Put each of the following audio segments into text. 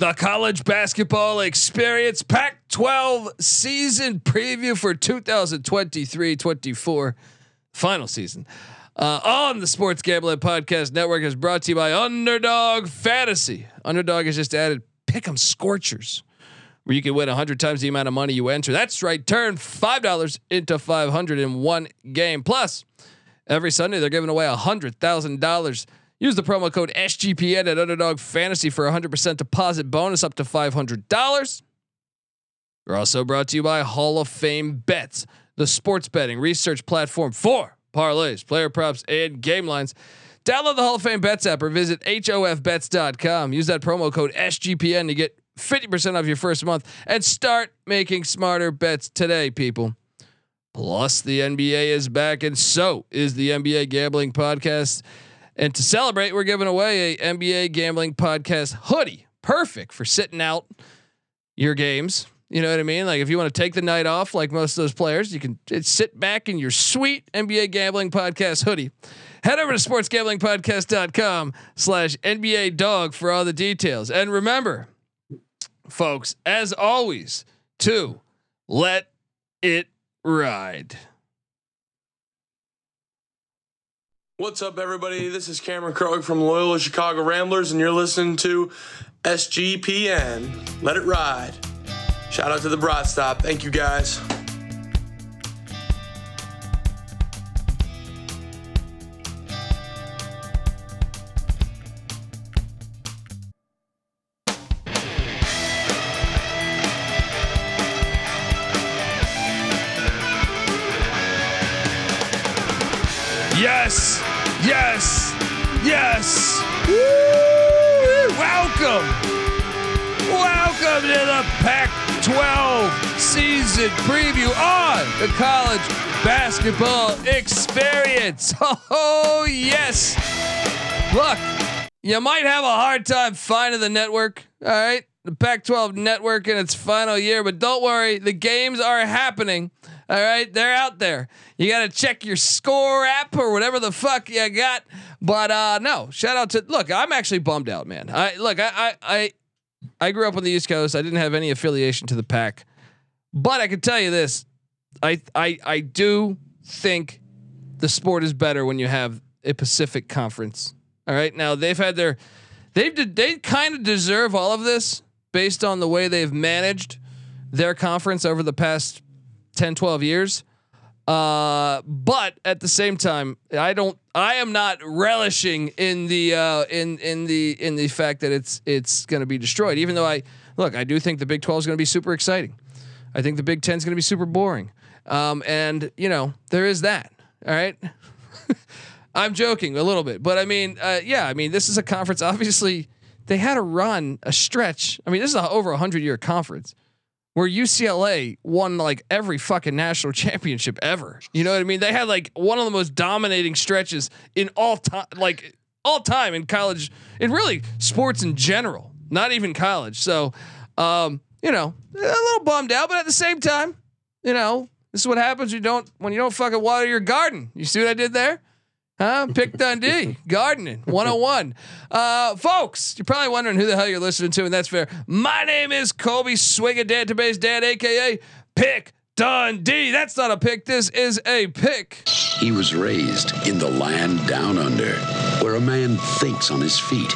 the college basketball experience Pac 12 season preview for 2023 24 final season. Uh, on the Sports Gambling Podcast Network is brought to you by Underdog Fantasy. Underdog has just added Pick'em Scorchers, where you can win 100 times the amount of money you enter. That's right, turn $5 into 500 in one game. Plus, every Sunday they're giving away $100,000 Use the promo code SGPN at Underdog Fantasy for a 100% deposit bonus up to $500. We're also brought to you by Hall of Fame Bets, the sports betting research platform for parlays, player props, and game lines. Download the Hall of Fame Bets app or visit HOFBets.com. Use that promo code SGPN to get 50% off your first month and start making smarter bets today, people. Plus, the NBA is back, and so is the NBA Gambling Podcast. And to celebrate, we're giving away a NBA gambling podcast hoodie, perfect for sitting out your games. You know what I mean? Like if you want to take the night off, like most of those players, you can eh, sit back in your sweet NBA gambling podcast hoodie. Head over to sportsgamblingpodcast.com slash NBA dog for all the details. And remember, folks, as always, to let it ride. What's up, everybody? This is Cameron Krutwig from Loyola Chicago Ramblers, and you're listening to SGPN. Let it ride. Shout out to the Broad Stop. Thank you, guys. Woo! Welcome. Welcome to the Pac 12 season preview on the college basketball experience. Oh, yes. Look, you might have a hard time finding the network. All right. The Pac 12 network in its final year, but don't worry, the games are happening. All right, they're out there. You got to check your score app or whatever the fuck you got. But uh no, shout out to look. I'm actually bummed out, man. I look. I I I, I grew up on the East Coast. I didn't have any affiliation to the Pac, but I can tell you this. I I I do think the sport is better when you have a Pacific Conference. All right, now they've had their they've they kind of deserve all of this based on the way they've managed their conference over the past 10, 12 years. Uh, but at the same time, I don't. I am not relishing in the uh, in in the in the fact that it's it's going to be destroyed. Even though I look, I do think the Big Twelve is going to be super exciting. I think the Big Ten is going to be super boring. Um, and you know there is that. All right. I'm joking a little bit, but I mean, uh, yeah, I mean, this is a conference. Obviously, they had to run a stretch. I mean, this is a, over a hundred year conference where UCLA won like every fucking national championship ever. You know what I mean? They had like one of the most dominating stretches in all time, like all time in college, in really sports in general, not even college. So, um, you know, a little bummed out, but at the same time, you know, this is what happens you don't when you don't fucking water your garden. You see what I did there? Huh? Pick Dundee, gardening 101. Uh, folks, you're probably wondering who the hell you're listening to, and that's fair. My name is Colby Swigga Database Dad, aka Pick Dundee. That's not a pick, this is a pick. He was raised in the land down under, where a man thinks on his feet,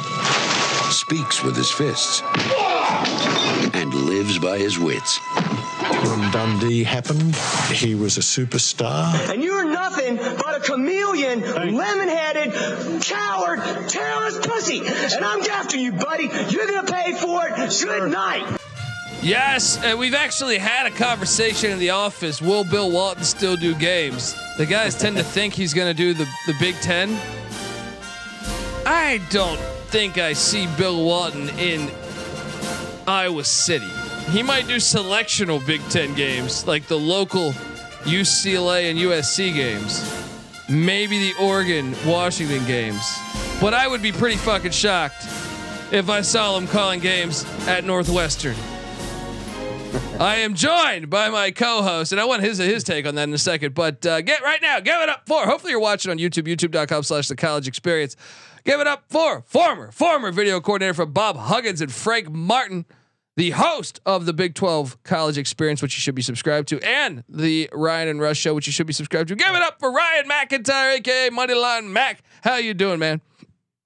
speaks with his fists, and lives by his wits. When Dundee happened, he was a superstar. And you're nothing but a chameleon, lemon headed, coward, terrorist pussy. And I'm after you, buddy. You're going to pay for it. Good night. Yes, and we've actually had a conversation in the office. Will Bill Walton still do games? The guys tend to think he's going to do the, the Big Ten. I don't think I see Bill Walton in Iowa City. He might do selectional Big Ten games, like the local UCLA and USC games. Maybe the Oregon Washington games. But I would be pretty fucking shocked if I saw him calling games at Northwestern. I am joined by my co-host, and I want his his take on that in a second. But uh, get right now, give it up for. Hopefully, you're watching on YouTube, YouTube.com/slash The College Experience. Give it up for former former video coordinator for Bob Huggins and Frank Martin, the host of the Big 12 College Experience, which you should be subscribed to, and the Ryan and Rush Show, which you should be subscribed to. Give it up for Ryan McIntyre, aka Moneyline Mac. How you doing, man?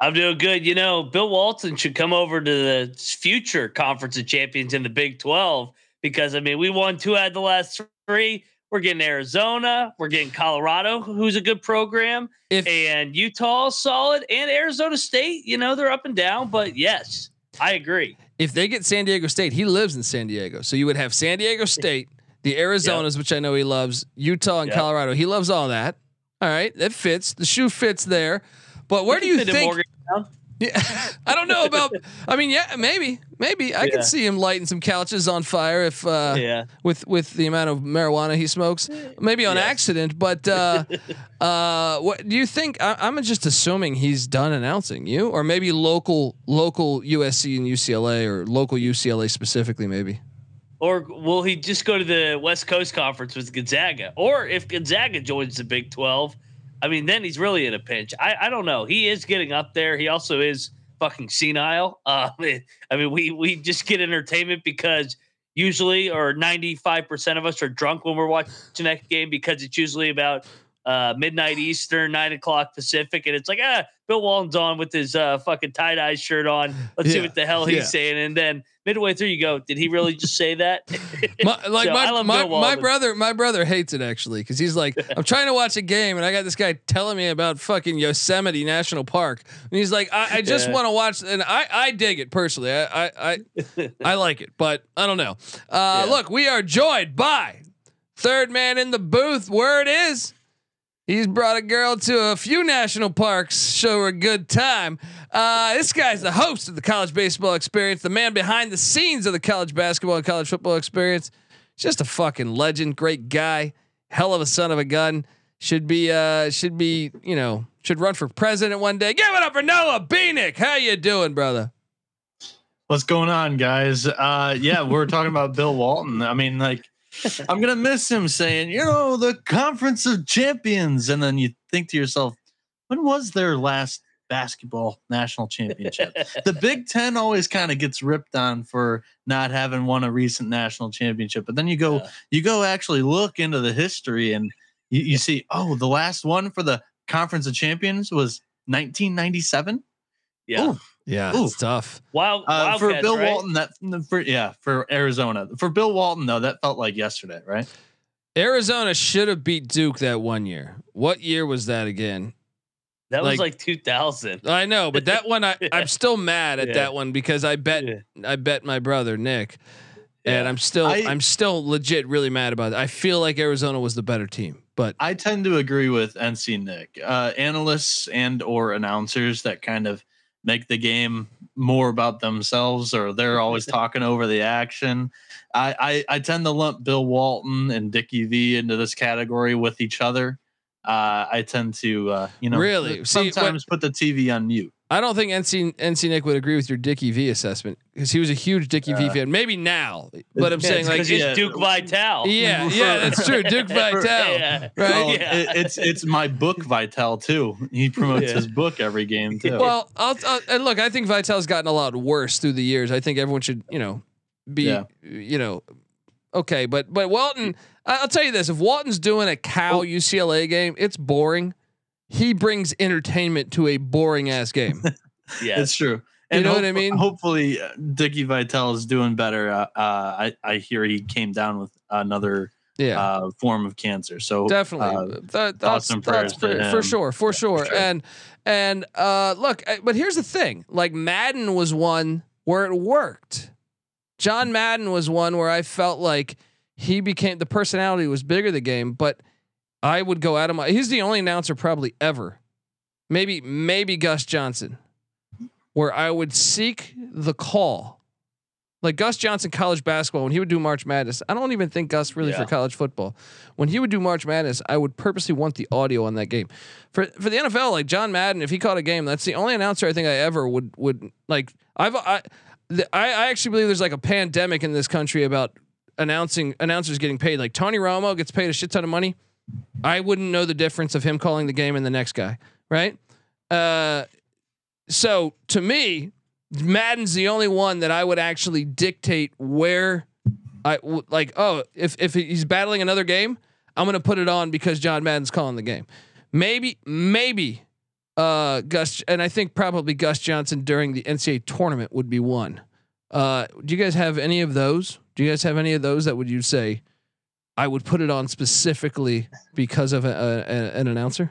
I'm doing good. You know, Bill Walton should come over to the future Conference of Champions in the Big 12 because I mean, we won two out of the last three. We're getting Arizona, we're getting Colorado, who's a good program, If and Utah solid, and Arizona State. You know, they're up and down, but yes, I agree. If they get San Diego State, he lives in San Diego, so you would have San Diego State, the Arizonas, which I know he loves, Utah and Yep. Colorado. He loves all that. All right, that fits. The shoe fits there. But where do you think? Yeah, I don't know about. I mean, yeah, maybe, maybe I Yeah. could see him lighting some couches on fire if uh, Yeah. with with the amount of marijuana he smokes. Maybe on accident, but uh, uh, what do you think? I, I'm just assuming he's done announcing you, or maybe local local USC and UCLA, or local UCLA specifically, maybe. Or will he just go to the West Coast Conference with Gonzaga? Or if Gonzaga joins the Big 12, I mean, then he's really in a pinch. I, I don't know. He is getting up there. He also is fucking senile. Uh, I mean, we we just get entertainment because usually, or 95% of us are drunk when we're watching that game because it's usually about uh, midnight Eastern, nine o'clock Pacific. And it's like, ah, Bill Walton's on with his uh, fucking tie dye shirt on. Let's see what the hell he's Yeah. saying. And then midway through, you go, did he really just say that? My, like So my my, my brother my brother hates it actually because he's like I'm trying to watch a game and I got this guy telling me about fucking Yosemite National Park and he's like I, I just Yeah. want to watch and I I dig it personally I I I, I like it but I don't know uh, Yeah. look we are joined by third man in the booth where it is He's brought a girl to a few national parks, show her a good time. Uh, this guy's the host of the college baseball experience, the man behind the scenes of the college basketball and college football experience. Just a fucking legend, great guy, hell of a son of a gun. Should be, uh, should be, you know, should run for president one day. Give it up for Noah Bieniek. How you doing, brother? What's going on, guys? Uh, yeah, we're talking about Bill Walton. I mean, like, I'm gonna miss him saying, you know, the Conference of Champions, and then you think to yourself, when was their last basketball national championship? the Big Ten always kind of gets ripped on for not having won a recent national championship, but then you go, Yeah. you go actually look into the history, and you, you see, oh, the last one for the Conference of Champions was 1997. yeah. Ooh. Yeah, Ooh. it's tough. Wild, Uh, for Wildcats, Bill right? Walton, that for yeah, for Arizona. For Bill Walton, though, that felt like yesterday, right? Arizona should have beat Duke that one year. What year was that again? That like- was like 2000. I know, but that one I, I'm still mad at Yeah. that one because I bet Yeah. I bet my brother Nick, and I'm still I- I'm still legit really mad about it. I feel like Arizona was the better team, but I tend to agree with NC Nick. Uh, analysts and or announcers that kind of make the game more about themselves, or they're always talking over the action. I, I I tend to lump Bill Walton and Dickie V into this category with each other. Uh, I tend to uh, you know Really? See, what- sometimes put the TV on mute. I don't think NC NC Nick would agree with your Dickie V assessment because he was a huge Dickie V Uh, fan. Maybe now, but I'm yeah, saying like like 'cause It's yeah. Duke Vitale. yeah, yeah, that's true. Duke Vitale, Yeah. right? Yeah. it- it's it's my book Vitale too. He promotes Yeah. his book every game too. Well, I'll, I'll and look. I think Vitale's gotten a lot worse through the years. I think everyone should, you know, be, Yeah. you know, okay. But but Walton, I- I'll tell you this: if Walton's doing a Cal Oh. UCLA game, it's boring. He brings entertainment to a boring ass game. Yeah. It's true. You know what I mean? Hopefully, uh, Dickie Vitale is doing better. Uh, uh, I I hear he came down with another Yeah. uh, form of cancer. So Definitely, uh, Th- thoughts thoughts, and prayers to for, for sure, for sure. sure. And and uh, look, uh, but here's the thing: like Madden was one where it worked. John Madden was one where I felt like he became the personality was bigger the game, but I would go out of my. He's the only announcer probably ever, maybe maybe Gus Johnson, where I would seek the call. Like Gus Johnson, college basketball, when he would do March Madness, I don't even think Gus really for college football. When he would do March Madness, I would purposely want the audio on that game. For for the NFL, like John Madden, if he caught a game, that's the only announcer I think I ever would would like. I've I, the, I, I actually believe there's like a pandemic in this country about announcing announcers getting paid. Like Tony Romo gets paid a shit ton of money. I wouldn't know the difference of him calling the game and the next guy, right? Uh, so to me, Madden's the only one that I would actually dictate where I like. Oh, if if he's battling another game, I'm gonna put it on because John Madden's calling the game. Maybe maybe uh, Gus and I think probably Gus Johnson during the NCAA tournament would be one. Uh, do you guys have any of those? Do you guys have any of those that would you say I would put it on specifically because of a, a, an announcer?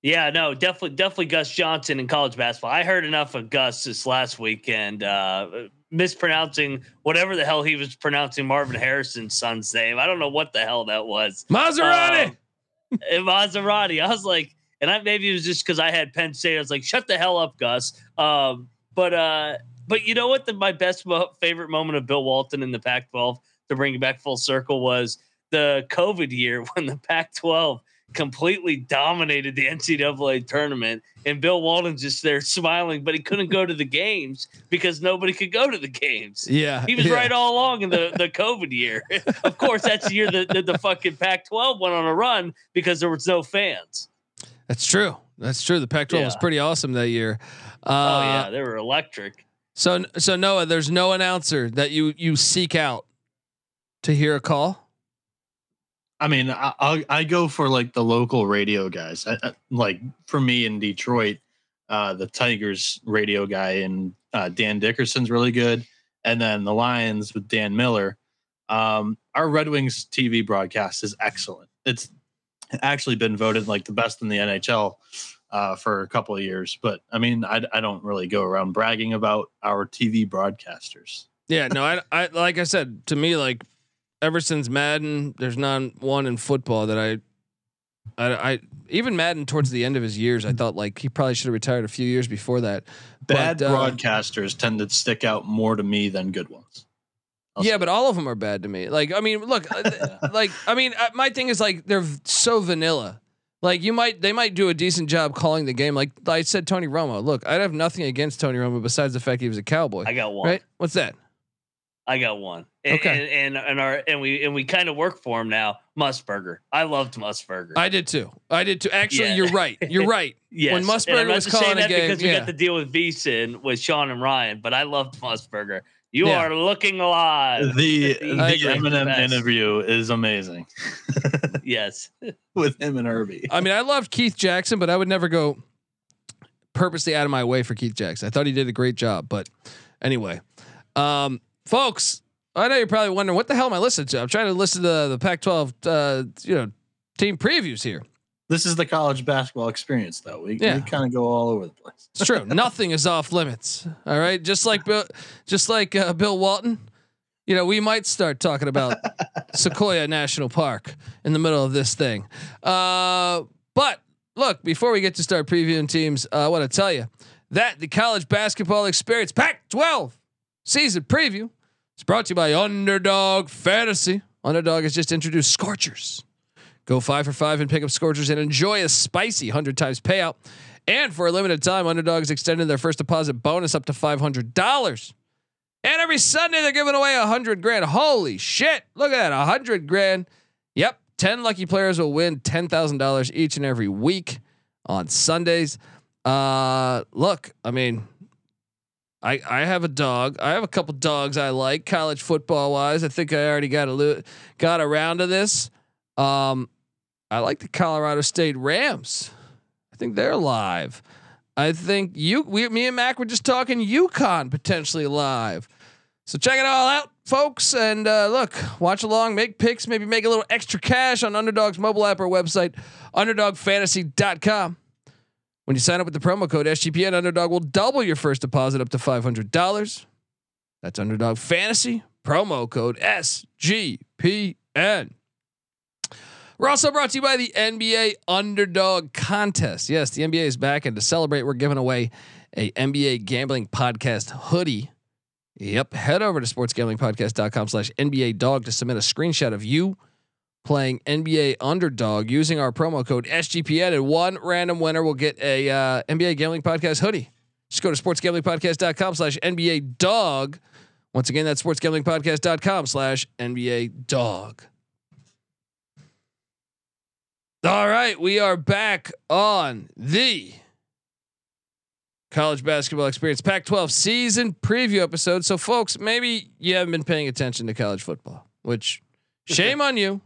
Yeah, no, definitely, definitely Gus Johnson in college basketball. I heard enough of Gus this last weekend, uh, mispronouncing whatever the hell he was pronouncing Marvin Harrison's son's name. I don't know what the hell that was. Maserati. Um, Maserati. I was like, and I maybe it was just because I had Penn State. I was like, shut the hell up, Gus. Um, but uh, but you know what? The, my best mo- favorite moment of Bill Walton in the Pac-12 to bring it back full circle was the COVID year when the Pac-12 completely dominated the NCAA tournament, and Bill Walton's just there smiling, but he couldn't go to the games because nobody could go to the games. Yeah, He was yeah. right all along in the, the COVID year. of course, that's the year that, that the fucking Pac 12 went on a run because there was no fans. That's true. That's true. The Pac-12 was pretty awesome that year. Uh, oh, yeah. They were electric. So so Noah, there's no announcer that you you seek out to hear a call. I mean, I, I'll, I go for like the local radio guys. I, I- like for me in Detroit, uh, the Tigers radio guy and uh, Dan Dickerson's really good, and then the Lions with Dan Miller. Um, our Red Wings TV broadcast is excellent. It's actually been voted like the best in the NHL uh, for a couple of years. But I mean, I, I don't really go around bragging about our TV broadcasters. Yeah, no, I, I like I said to me, like ever since Madden, there's not one in football that I, I, I even Madden towards the end of his years, I thought like he probably should have retired a few years before that. Bad But, uh, broadcasters tend to stick out more to me than good ones. I'll yeah, say but all of them are bad to me. Like, I mean, look, uh, like, I mean, uh, my thing is like they're so vanilla. Like, you might, they might do a decent job calling the game. Like I said, Tony Romo. Look, I have nothing against Tony Romo besides the fact he was a cowboy. I got one. Right? What's that? I got one. And, Okay. And, and and our and we and we kind of work for him now. Musburger. I loved Musburger. I did too. I did too. Actually, Yeah. you're right. You're right. yes. when Musburger was just saying calling a that game, because we got to deal with Beeson with Sean and Ryan, but I loved Musburger. You Yeah. are looking alive. the I the agree. Eminem Best. interview is amazing yes. with him and Herbie. I mean, I loved Keith Jackson, but I would never go purposely out of my way for Keith Jackson. I thought he did a great job. But anyway, um, folks, I know you're probably wondering what the hell am I listening to? I'm trying to listen to the Pac-12, uh, you know, team previews here. This is the college basketball experience, though. We, Yeah. we kind of go all over the place. It's true. Nothing is off limits. All right, just like Bill, just like uh, Bill Walton. You know, we might start talking about Sequoia National Park in the middle of this thing. Uh, but look, before we get to start previewing teams, uh, I want to tell you that the college basketball experience Pac-12 season preview is brought to you by Underdog Fantasy. Underdog has just introduced Scorchers. Go five for five and pick up Scorchers and enjoy a spicy hundred times payout. And for a limited time, Underdog is extending their first deposit bonus up to five hundred dollars. And every Sunday they're giving away a hundred grand. Holy shit! Look at that, a hundred grand. Yep, ten lucky players will win ten thousand dollars each and every week on Sundays. Uh, look, I mean, I I have a dog. I have a couple dogs I like college football wise. I think I already got a lo- got around to this. Um, I like the Colorado State Rams. I think they're live. I think you, we, me and Mac were just talking UConn potentially live. So check it all out, folks, and uh, look, watch along, make picks, maybe make a little extra cash on Underdog's mobile app or website, UnderdogFantasy.com. When you sign up with the promo code SGPN, Underdog will double your first deposit up to five hundred dollars. That's Underdog Fantasy promo code SGPN. We're also brought to you by the NBA Underdog Contest. Yes, the NBA is back, and to celebrate, we're giving away a NBA Gambling Podcast hoodie. Yep, head over to sportsgamblingpodcast.com slash NBA dog to submit a screenshot of you playing NBA Underdog using our promo code SGPN, and one random winner will get a uh, NBA Gambling Podcast hoodie. Just go to sportsgamblingpodcast.com slash NBA dog. Once again, that's sportsgamblingpodcast.com slash NBA dog. All right, we are back on the college basketball experience Pac 12 season preview episode. So, folks, maybe you haven't been paying attention to college football, which shame on you.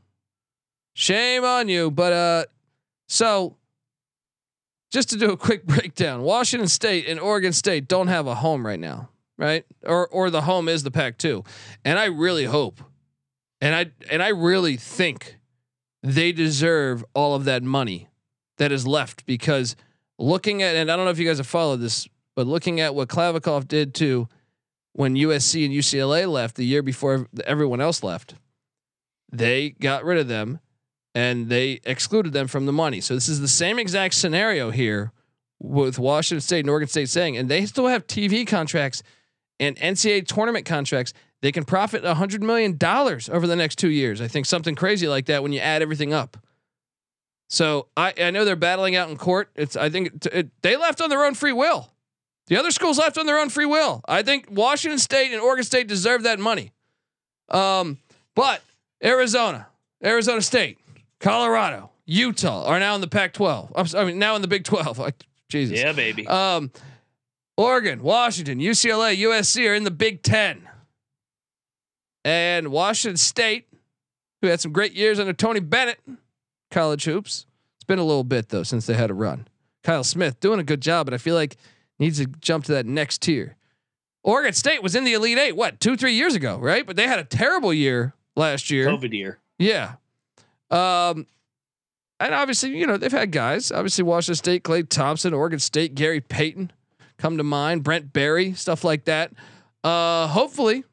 Shame on you. But, uh, so just to do a quick breakdown, Washington State and Oregon State don't have a home right now, right? Or or the home is the Pac-2. And I really hope and I and I really think they deserve all of that money that is left because looking at and I don't know if you guys have followed this, but looking at what Kliavkoff did to when USC and UCLA left the year before everyone else left, they got rid of them and they excluded them from the money. So this is the same exact scenario here with Washington State and Oregon State saying, and they still have TV contracts and NCAA tournament contracts. They can profit a hundred million dollars over the next two years. I think something crazy like that when you add everything up. So I, I know they're battling out in court. It's I think it, it, they left on their own free will. The other schools left on their own free will. I think Washington State and Oregon State deserve that money. Um, but Arizona, Arizona State, Colorado, Utah are now in the Pac-12. I'm, I mean, now in the Big 12. Like Jesus. Yeah, baby. Um, Oregon, Washington, UCLA, USC are in the Big Ten, and Washington State, who had some great years under Tony Bennett, college hoops. It's been a little bit though since they had a run. Kyle Smith doing a good job, but I feel like needs to jump to that next tier. Oregon State was in the Elite Eight, what two, three years ago, right? But they had a terrible year last year. COVID year. Yeah. Um, and obviously, you know, they've had guys. Obviously, Washington State, Klay Thompson, Oregon State, Gary Payton come to mind, Brent Barry, stuff like that. Uh, hopefully,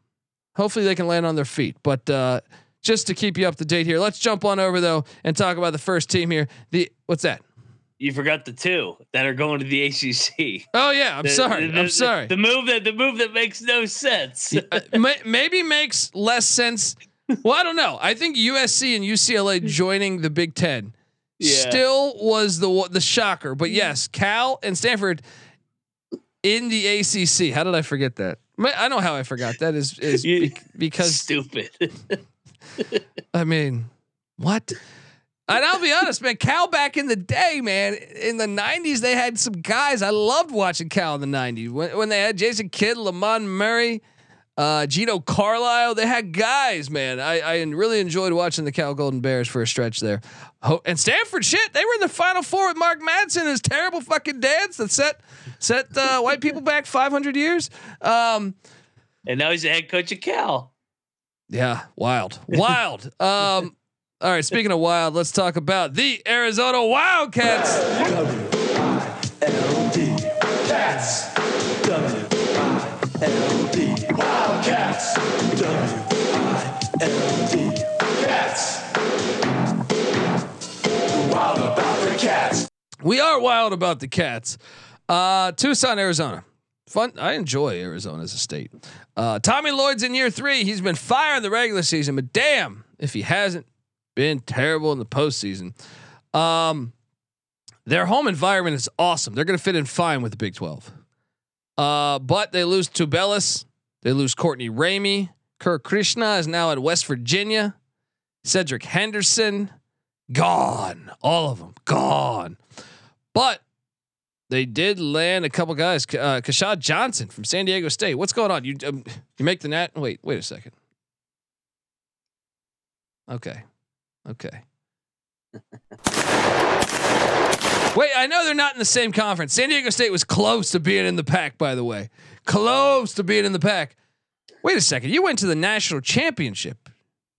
hopefully they can land on their feet. But uh, just to keep you up to date here, let's jump on over though and talk about the first team here. The what's that? You forgot the two that are going to the ACC. Oh yeah, I'm The- sorry. the- I'm sorry. The move that the move that makes no sense. Uh, may, maybe makes less sense. Well, I don't know. I think USC and UCLA hmm. joining the Big Ten Yeah. still was the the shocker. But hmm. yes, Cal and Stanford in the ACC. How did I forget that? Ma- I know how I forgot that is is You- bec- because Stupid. I mean, what? And I'll be honest, man. Cal back in the day, man, in the '90s, they had some guys. I loved watching Cal in the '90s when, when they had Jason Kidd, Lamond Murray, uh, Geno Carlisle. They had guys, man. I, I really enjoyed watching the Cal Golden Bears for a stretch there. Ho- and Stanford, shit, they were in the Final Four with Mark Madsen, his terrible fucking dance that set set uh, white people back 500 years. Um, and now he's the head coach of Cal. Yeah, wild, wild. um, all right. Speaking of wild, let's talk about the Arizona Wildcats. We are wild about the cats. Uh, Tucson, Arizona. Fun. I enjoy Arizona as a state. Uh, Tommy Lloyd's in year three. He's been fire in the regular season, but damn if he hasn't been terrible in the postseason. Um, their home environment is awesome. They're going to fit in fine with the Big Twelve. Uh, but they lose to. They lose Courtney Ramey. Kerr Kriisa is now at West Virginia. Cedric Henderson, gone. All of them gone. But they did land a couple guys. Uh, Keshad Johnson from San Diego State. What's going on? You um, you make the net? Wait, wait a second. Okay, okay. wait, I know they're not in the same conference. San Diego State was close to being in the pack, by the way. Close to being in the pack. Wait a second. You went to the national championship.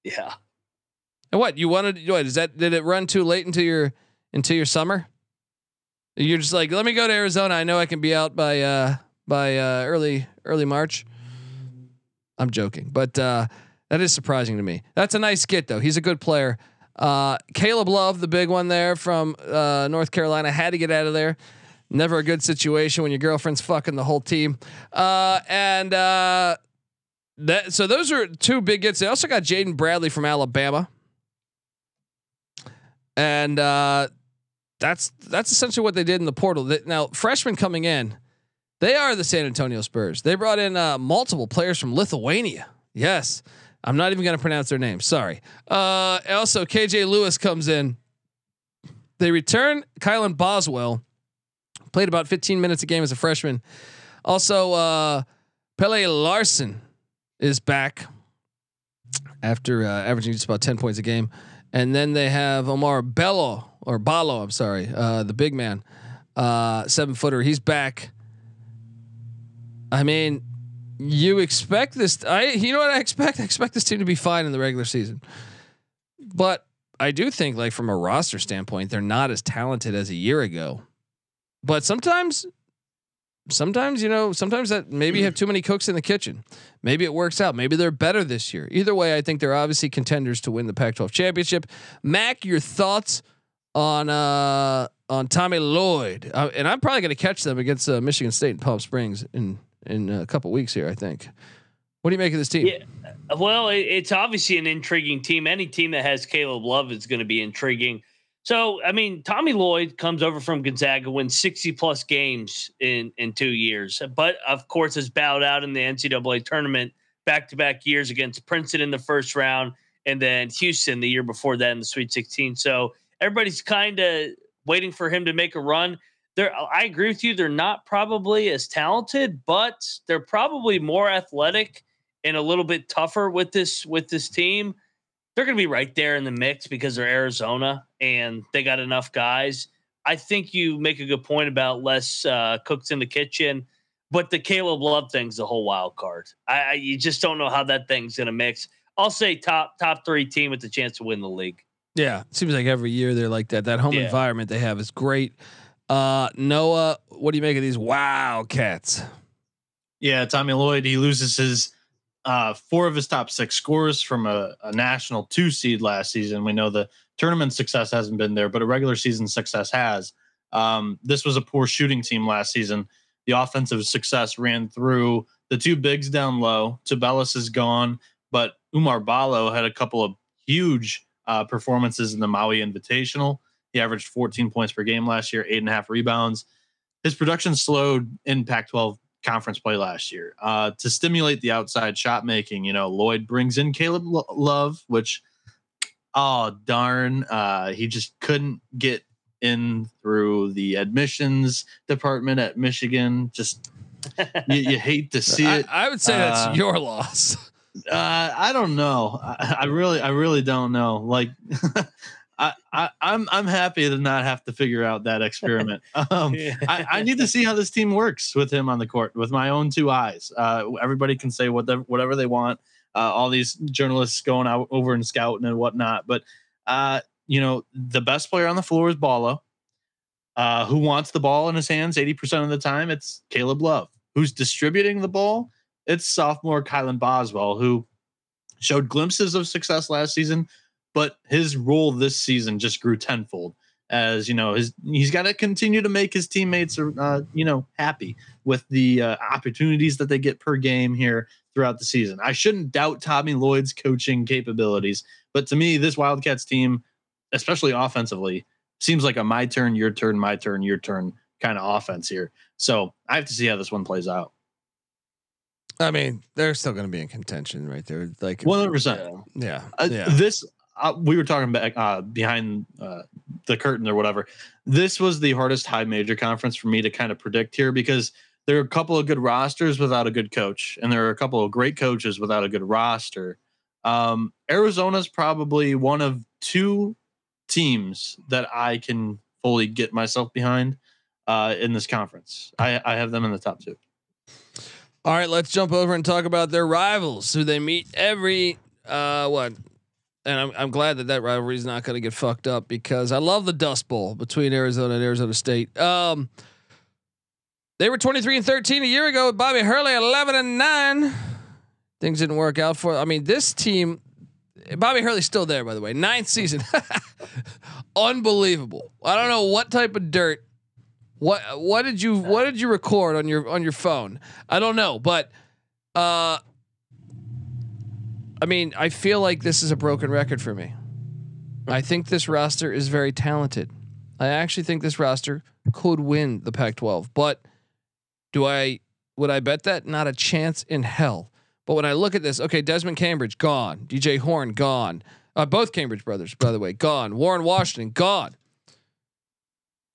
Yeah. And what you wanted? What is that? Did it run too late into your into your summer? You're just like, let me go to Arizona. I know I can be out by uh by uh early early March. I'm joking, but uh that is surprising to me. That's a nice skit though. He's a good player. Uh Caleb Love, the big one there from uh North Carolina, had to get out of there. Never a good situation when your girlfriend's fucking the whole team. Uh and uh that so those are two big gets. They also got Jaden Bradley from Alabama. And uh that's that's essentially what they did in the portal. Now freshmen coming in, They are the San Antonio Spurs. They brought in uh, multiple players from Lithuania. Yes, I'm not even going to pronounce their names. Sorry. Uh, also, KJ Lewis comes in. They return Kylan Boswell. Played about 15 minutes a game as a freshman. Also, uh, Pelle Larsson is back after uh, averaging just about 10 points a game. And then they have Oumar Ballo or Ballo, I'm sorry, uh, the big man, uh, seven footer. He's back. I mean, you expect this. I you know what I expect? I expect this team to be fine in the regular season, but I do think like from a roster standpoint, they're not as talented as a year ago. But sometimes, sometimes you know, sometimes that maybe you have too many cooks in the kitchen. Maybe it works out. Maybe they're better this year. Either way, I think they're obviously contenders to win the Pac-12 championship. Mac, your thoughts on uh on Tommy Lloyd? Uh, and I'm probably going to catch them against uh, Michigan State and Palm Springs in in a couple weeks here. I think. What do you make of this team? Yeah, well, it, it's obviously an intriguing team. Any team that has Caleb Love is going to be intriguing. So, I mean, Tommy Lloyd comes over from Gonzaga, wins 60 plus games in in two years, but of course has bowed out in the NCAA tournament back to back years against Princeton in the first round, and then Houston the year before that in the Sweet 16. So everybody's kind of waiting for him to make a run. They're, I agree with you. They're not probably as talented, but they're probably more athletic and a little bit tougher with this with this team they're going to be right there in the mix because they're Arizona and they got enough guys. I think you make a good point about less uh, cooks in the kitchen, but the Caleb Love thing's the whole wild card. I, I you just don't know how that thing's going to mix. I'll say top top three team with the chance to win the league. Yeah, seems like every year they're like that. That home Yeah. environment they have is great. Uh, Noah, what do you make of these Wildcats? Yeah, Tommy Lloyd, he loses his uh, four of his top six scores from a, a national two seed last season. We know the tournament success hasn't been there, but a regular season success has. Um, this was a poor shooting team last season. The offensive success ran through the two bigs down low. Tubelis is gone, but Oumar Ballo had a couple of huge uh, performances in the Maui Invitational. He averaged 14 points per game last year, eight and a half rebounds. His production slowed in Pac 12 conference play last year. Uh, to stimulate the outside shot making, you know, Lloyd brings in Caleb Lo- Love, which, oh, darn, uh, he just couldn't get in through the admissions department at Michigan. Just, you, you hate to see I, it. I would say that's Uh, your loss. Uh, I don't know. I, I really, I really don't know. Like, I, I, I'm, I'm happy to not have to figure out that experiment. Um, I, I need to see how this team works with him on the court with my own two eyes. Uh, everybody can say whatever, whatever they want. Uh, all these journalists going out over and scouting and whatnot, but uh, you know, the best player on the floor is Ballo. Uh, who wants the ball in his hands 80% of the time? It's Caleb Love. Who's distributing the ball? It's sophomore Kylan Boswell, who showed glimpses of success last season, but his role this season just grew tenfold. As you know, his he's got to continue to make his teammates, uh, you know, happy with the uh, opportunities that they get per game here throughout the season. I shouldn't doubt Tommy Lloyd's coaching capabilities, but to me, this Wildcats team, especially offensively, seems like a my turn, your turn, my turn, your turn kind of offense here. So I have to see how this one plays out. I mean, they're still going to be in contention right there. Like, One hundred percent. yeah, Uh, yeah. This uh, we were talking back uh, behind uh, the curtain or whatever. This was the hardest high major conference for me to kind of predict here because there are a couple of good rosters without a good coach, and there are a couple of great coaches without a good roster. Um, Arizona's probably one of two teams that I can fully get myself behind uh, in this conference. I, I have them in the top two. All right, let's jump over and talk about their rivals, who they meet every uh what. And I'm I'm glad that that rivalry is not going to get fucked up because I love the Dust Bowl between Arizona and Arizona State. Um, they were 23 and 13 a year ago with Bobby Hurley 11 and nine. Things didn't work out for. I mean, this team. Bobby Hurley's still there, by the way. Ninth season, unbelievable. I don't know what type of dirt what what did you what did you record on your on your phone? I don't know, but uh I mean, I feel like this is a broken record for me. I think this roster is very talented. I actually think this roster could win the Pac-12, but Do I would I bet that? Not a chance in hell. But when I look at this, okay, Desmond Cambridge gone, DJ Horne gone, uh, both Cambridge brothers, by the way, gone. Warren Washington gone.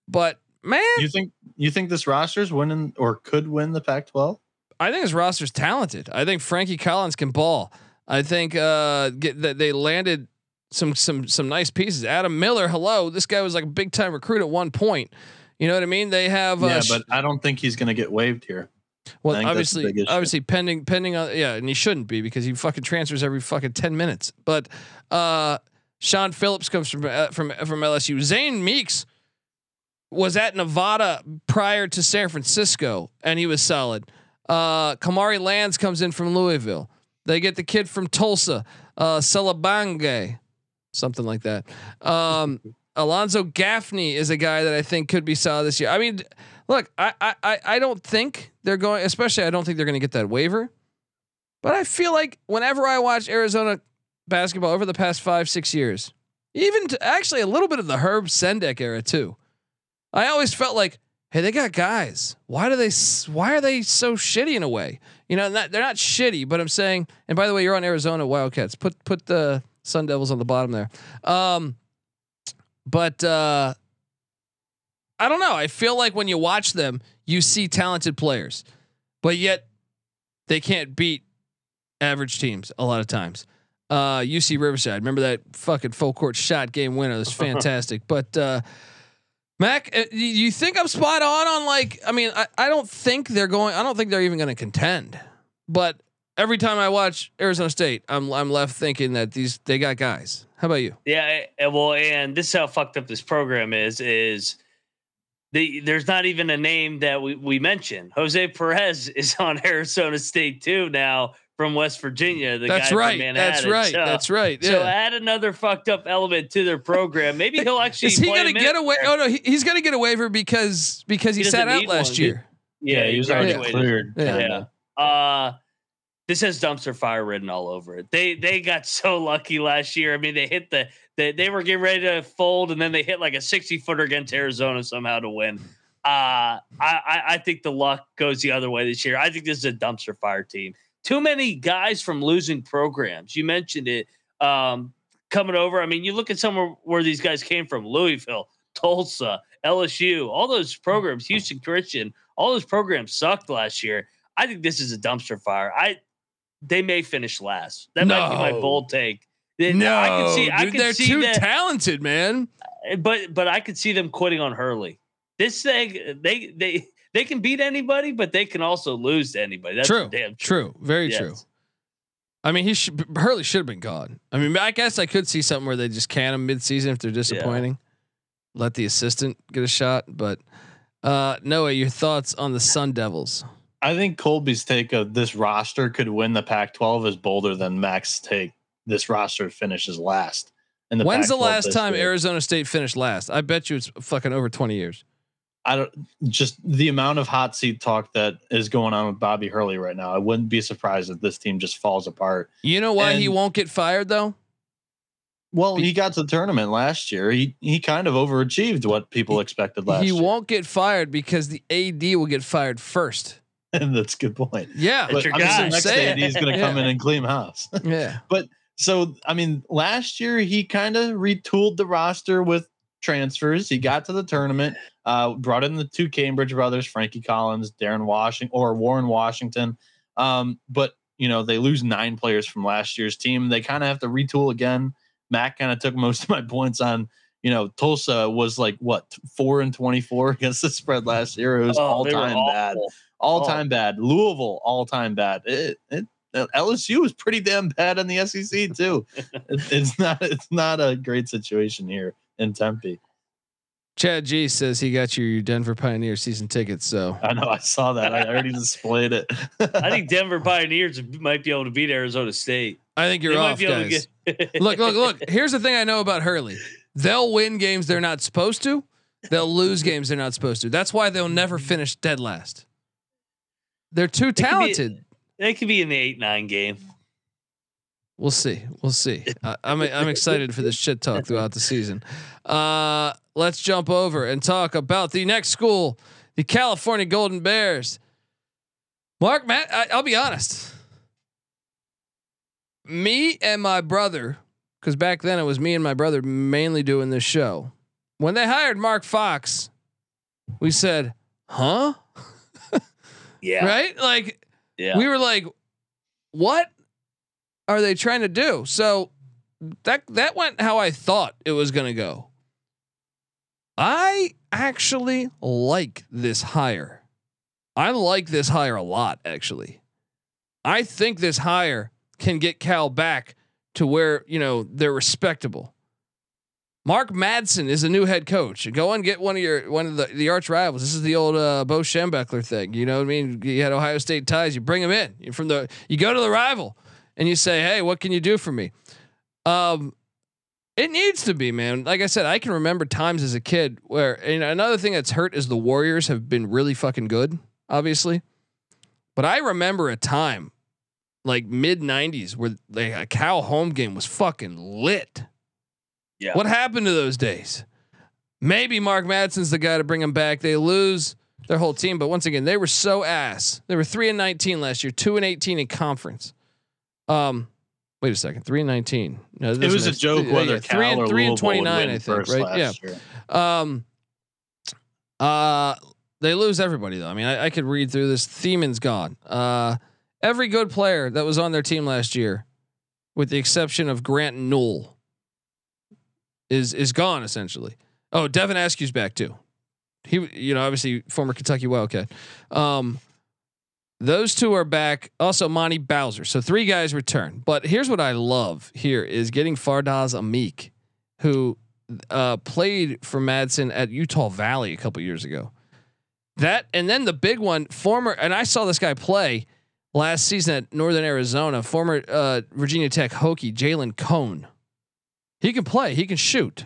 But man, You think you think this roster's winning or could win the Pac-12? I think his roster's talented. I think Frankie Collins can ball. I think uh, get that they landed some some some nice pieces. Adam Miller, hello, this guy was like a big time recruit at one point. You know what I mean? They have uh, yeah, but I don't think he's going to get waived here. well, I think that's the obviously, obviously pending pending on yeah, and he shouldn't be because he fucking transfers every fucking ten minutes. But uh, Shawn Phillips comes from uh, from from LSU. Zane Meeks was at Nevada prior to San Francisco, and he was solid. Uh, Kamari Lands comes in from Louisville. They get the kid from Tulsa, uh, something like that. Um, Alonzo Gaffney is a guy that I think could be solid this year. I mean, look, I I I- don't think they're going, especially I don't think they're going to get that waiver. But I feel like whenever I watch Arizona basketball over the past five six years, even actually a little bit of the Herb Sendek era too, I always felt like, hey, they got guys. Why do they? Why are they so shitty in a way? You know, not, they're not shitty, but I'm saying. And by the way, you're on Arizona Wildcats. Put put the Sun Devils on the bottom there. Um, but uh, I don't know. I feel like when you watch them, you see talented players, but yet they can't beat average teams a lot of times. Uh, UC Riverside, remember that fucking full court shot game winner? That's fantastic. but uh, Mac, uh, you think I'm spot on on like? I mean, I, I don't think they're going. I don't think they're even going to contend. But every time I watch Arizona State, I'm I'm left thinking that these they got guys. How about you? Yeah, eh, well, and this is how fucked up this program is. Is the there's not even a name that we we mentioned. Jose Perez is on Arizona State too now from West Virginia. The That's guy right. From Manhattan. That's right. So, That's right. So add another fucked up element to their program. Maybe he'll actually. Is he going to get away? there. Oh no, he, he's going to get a waiver because because he, He sat out last one. year. Yeah, he was he already graduated. cleared. Yeah. kinda. Uh this has dumpster fire written all over it. They they got so lucky last year. I mean, they hit the they, they were getting ready to fold, and then they hit like a 60 footer against Arizona somehow to win. Uh I, I I think the luck goes the other way this year. I think this is a dumpster fire team. Too many guys from losing programs. You mentioned it um coming over. I mean, you look at somewhere where these guys came from, Louisville, Tulsa, LSU, all those programs, Houston Christian, all those programs sucked last year. I think this is a dumpster fire. I they may finish last. That might be my bold take. No, I can see. I dude, can they're see too that, talented, man. but but I could see them quitting on Hurley. This thing, they they they can beat anybody, but they can also lose to anybody. That's true, damn true, very Yes. true. I mean, he should Hurley should have been gone. I mean, I guess I could see something where they just can him mid-season if they're disappointing. Let the assistant get a shot, but uh Noah, your thoughts on the Sun Devils? I think Colby's take of this roster could win the Pac-12 is bolder than Mac's take. This roster finishes last. In the When's the Pac-12 last time year. Arizona State finished last? I bet you it's fucking over 20 years. I don't just the amount of hot seat talk that is going on with Bobby Hurley right now. I wouldn't be surprised if this team just falls apart. You know why he won't get fired though? Well, he got to the tournament last year. He he kind of overachieved what people expected last he year. He won't get fired because the AD will get fired first. and that's a good point. Yeah, But your I mean, guy. the next Saying. AD is going to come Yeah. in and clean house. yeah. But so I mean, last year he kind of retooled the roster with transfers. He got to the tournament, uh, brought in the two Cambridge brothers, Frankie Collins, Darren Washington, or Warren Washington. Um, but you know they lose nine players from last year's team. They kind of have to retool again. Mac kind of took most of my points on. You know, Tulsa was like what four and twenty four against the spread last year. It was Oh, all time bad all time bad. Louisville, all time bad. It, it, uh, LSU is pretty damn bad in the SEC too. It's not it's not a great situation here in Tempe. Chad G says he got your Denver Pioneer season tickets. So I know I saw that. I already displayed it. I think Denver Pioneers might be able to beat Arizona State. I think you're they off, guys. get. look, look, look. Here's the thing I know about Hurley. They'll win games they're not supposed to. They'll lose games they're not supposed to. That's why they'll never finish dead last. They're too talented. They could be in the eight nine game. We'll see. We'll see. I, I'm I'm excited for this shit talk throughout the season. Uh, let's jump over and talk about the next school, the California Golden Bears. Mark, Matt, I, I'll be honest. Me and my brother, because back then it was me and my brother mainly doing this show. When they hired Mark Fox, we said, "Huh?" Yeah. Right? Like Yeah. we were like, "What are they trying to do?" So that that went how I thought it was going to go. I actually like this hire. I like this hire a lot, actually. I think this hire can get Cal back to where you know they're respectable. Mark Madsen is a new head coach. Go and get one of your one of the, the arch rivals. This is the old uh, Bo Schembechler thing. You know what I mean? You had Ohio State ties. You bring him in. You're from the you go to the rival and you say, "Hey, what can you do for me?" Um, it needs to be, man. Like I said, I can remember times as a kid where and another thing that's hurt is the Warriors have been really fucking good, obviously. But I remember a time like mid '90s where like a Cal home game was fucking lit. Yeah. What happened to those days? Maybe Mark Madsen's the guy to bring them back. They lose their whole team, but once again, they were so ass. They were three and nineteen last year, two and eighteen in conference. Um, wait a second, three and nineteen. No, It was a joke whether three Cal and three and twenty nine. I think right. Yeah. year. Um, uh, they lose everybody though. I mean, I, I could read through this. Thiemann's gone. Uh, every good player that was on their team last year, with the exception of Grant Newell, is is gone essentially. Oh, Devin Askew's back too. He, you know, obviously former Kentucky Wildcat. Um, those two are back. Also, Monty Bowser. So three guys return. But here's what I love here is getting Fardaws Aimaq, who uh, played for Madsen at Utah Valley a couple years ago. That and then the big one, former, and I saw this guy play last season at Northern Arizona. Former uh, Virginia Tech Hokie Jalen Cone. He can play. He can shoot.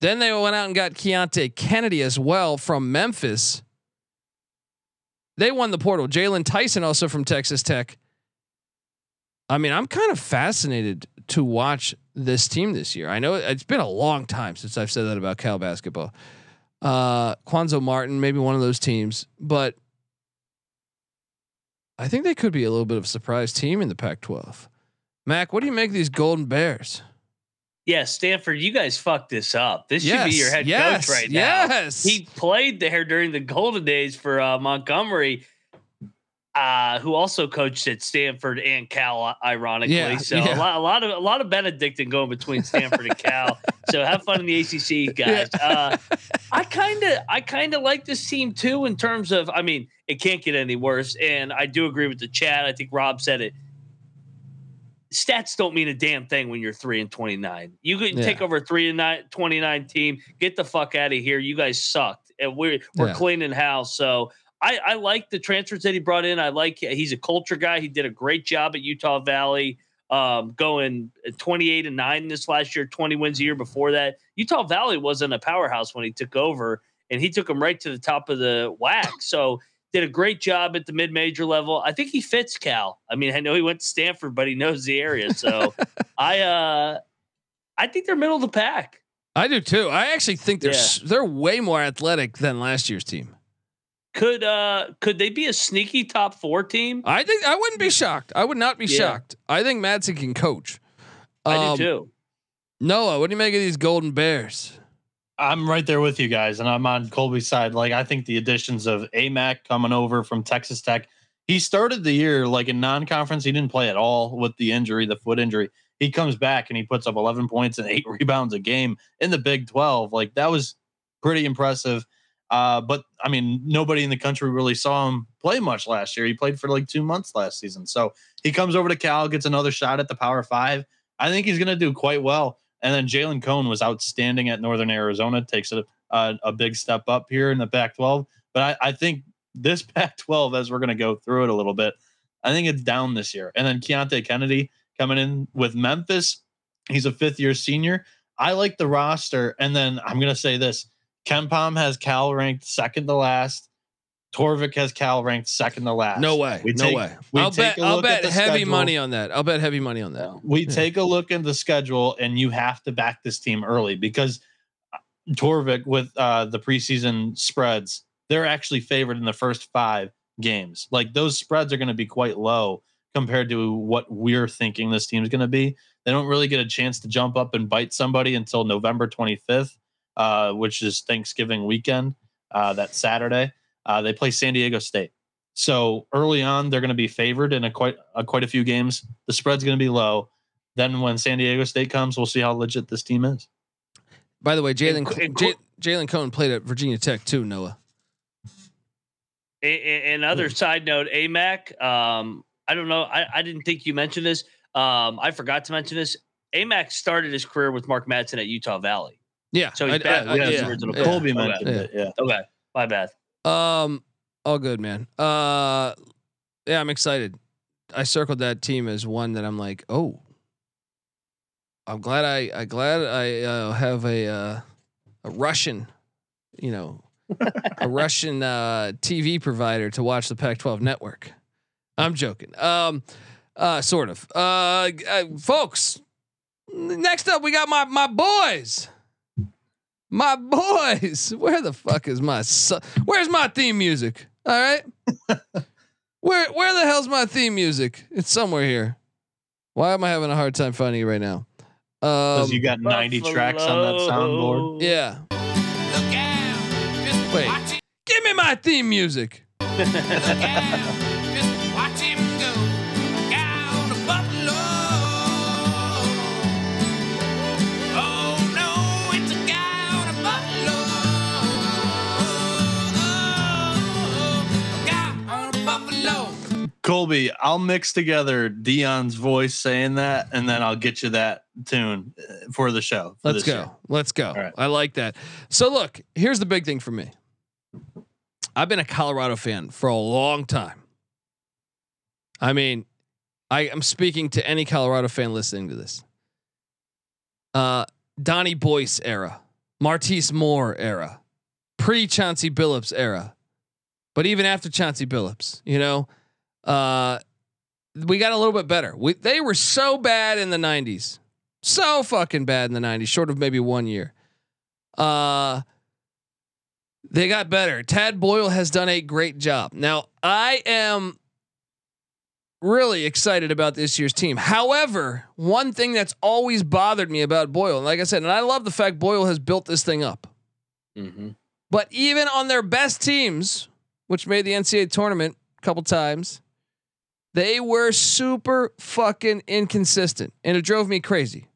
Then they went out and got Keonte Kennedy as well from Memphis. They won the portal. Jaylon Tyson also from Texas Tech. I mean, I'm kind of fascinated to watch this team this year. I know it's been a long time since I've said that about Cal basketball. Uh, Cuonzo Martin, maybe one of those teams, but I think they could be a little bit of a surprise team in the Pac-12. Mac, what do you make these Golden Bears? Yeah, Stanford, you guys fucked this up. This should be your head yes, coach right now. Yes. He played there during the golden days for uh, Montgomery, uh, who also coached at Stanford and Cal, ironically. Yeah, so yeah. a lot, a lot of a lot of Benedictine going between Stanford and Cal. So have fun in the ACC, guys. Uh, I kind of I kind of like this team too in terms of I mean it can't get any worse, and I do agree with the chat. I think Rob said it. Stats don't mean a damn thing when you're three and twenty nine. You can Yeah. take over a three and nine, 29 team. Get the fuck out of here. You guys sucked, and we're we're Yeah. cleaning house. So I, I like the transfers that he brought in. I like he's a culture guy. He did a great job at Utah Valley, um, going 28 and nine this last year, 20 wins a year before that. Utah Valley wasn't a powerhouse when he took over, and he took them right to the top of the WAC. So did a great job at the mid major level. I think he fits Cal. I mean, I know he went to Stanford, but he knows the area. So I uh I think they're middle of the pack. I do too. I actually think they're Yeah. they're way more athletic than last year's team. Could uh could they be a sneaky top four team? I think I wouldn't be shocked. I would not be Yeah. shocked. I think Madsen can coach. I Um, do too. Noah, what do you make of these Golden Bears? I'm right there with you guys, and I'm on Colby's side. Like I think the additions of Aimaq coming over from Texas Tech. He started the year like in non-conference. He didn't play at all with the injury, the foot injury. He comes back and he puts up 11 points and eight rebounds a game in the Big 12. Like that was pretty impressive. Uh, but I mean, nobody in the country really saw him play much last year. He played for like two months last season. So he comes over to Cal, gets another shot at the Power Five. I think he's going to do quite well. And then Jalen Cone was outstanding at Northern Arizona, takes a, a, uh, a big step up here in the Pac 12. But I, I think this Pac 12, as we're going to go through it a little bit, I think it's down this year. And then Keonte Kennedy coming in with Memphis. He's a fifth year senior. I like the roster. And then I'm going to say this KenPom has Cal ranked second to last. Torvik has Cal ranked second to last. No way. We no take- way. we I'll bet a I'll look at bet the heavy schedule. money on that. I'll bet heavy money on that. we Yeah. take a look at the schedule and you have to back this team early because uh, Torvik with uh, the preseason spreads, they're actually favored in the first five. games. Like those spreads are going to be quite low compared to what we're thinking this team's going to be. They don't really get a chance to jump up and bite somebody until November 25th, uh, which is Thanksgiving weekend. Uh, that Saturday, uh, they play San Diego State. So early on, they're going to be favored in a quite a, quite a few games. The spread's going to be low. Then when San Diego State comes, we'll see how legit this team is. By the way, Jalen And- and- J- Jalen Cone played at Virginia Tech too. Noah. A- a- Another side note, Aimaq. Um, I don't know. I, I didn't think you mentioned this. Um, I forgot to mention this. Aimaq started his career with Mark Madsen at Utah Valley. Yeah. So he's I- back I- I- yeah, original yeah. Colby mentioned Yeah. it. Yeah. Okay, my bad. Um, all good, man. Uh, yeah, I'm excited. I circled that team as one that I'm like, oh, I'm glad I, I glad I uh, have a uh, a Russian, you know, a Russian uh, TV provider to watch the Pac-12 network. I'm joking. Um, uh, sort of. Uh, uh, folks, next up we got my my boys. My boys, where the fuck is my son? Where's my theme music? All right, where where the hell's my theme music? It's somewhere here. Why am I having a hard time finding it right now? Um, Because you got 90 tracks on that soundboard. yeah. Wait, give me my theme music. Colby, I'll mix together Deion's voice saying that, and then I'll get you that tune uh, for the show. for Let's this go. Let's go. right. I like that. So look, here's the big thing for me. I've been a Colorado fan for a long time. I mean, I am speaking to any Colorado fan listening to this. Uh, Donnie Boyce era, Martice Moore era, pre Chauncey Billups era, but even after Chauncey Billups, you know, uh, we got a little bit better. We, they were so bad in the '90s, so fucking bad in the '90s, short of maybe one year. Uh, they got better. Tad Boyle has done a great job. Now, I am really excited about this year's team. However, one thing that's always bothered me about Boyle, and like I said, and I love the fact Boyle has built this thing up. Mm-hmm. But even on their best teams, which made the NCAA tournament a couple times, they were super fucking inconsistent. And it drove me crazy.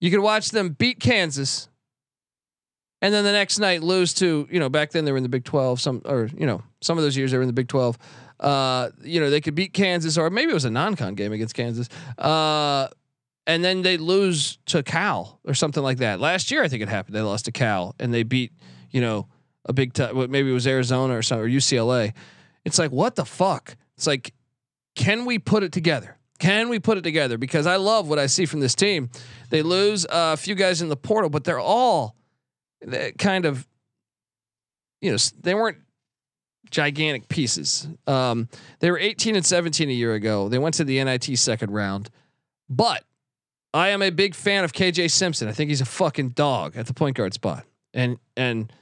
You could watch them beat Kansas and then the next night lose to, you know, back then they were in the Big 12, some or, you know, some of those years they were in the Big 12. Uh, you know, they could beat Kansas or maybe it was a non-con game against Kansas. Uh, and then they lose to Cal or something like that. Last year I think it happened. They lost to Cal and they beat, you know, a big time. Maybe it was Arizona or something or UCLA. It's like what the fuck? It's like, can we put it together? Can we put it together? Because I love what I see from this team. They lose a few guys in the portal, but they're all kind of, you know, they weren't gigantic pieces. Um, they were 18 and 17 a year ago. They went to the NIT second round, but I am a big fan of KJ Simpson. I think he's a fucking dog at the point guard spot, and and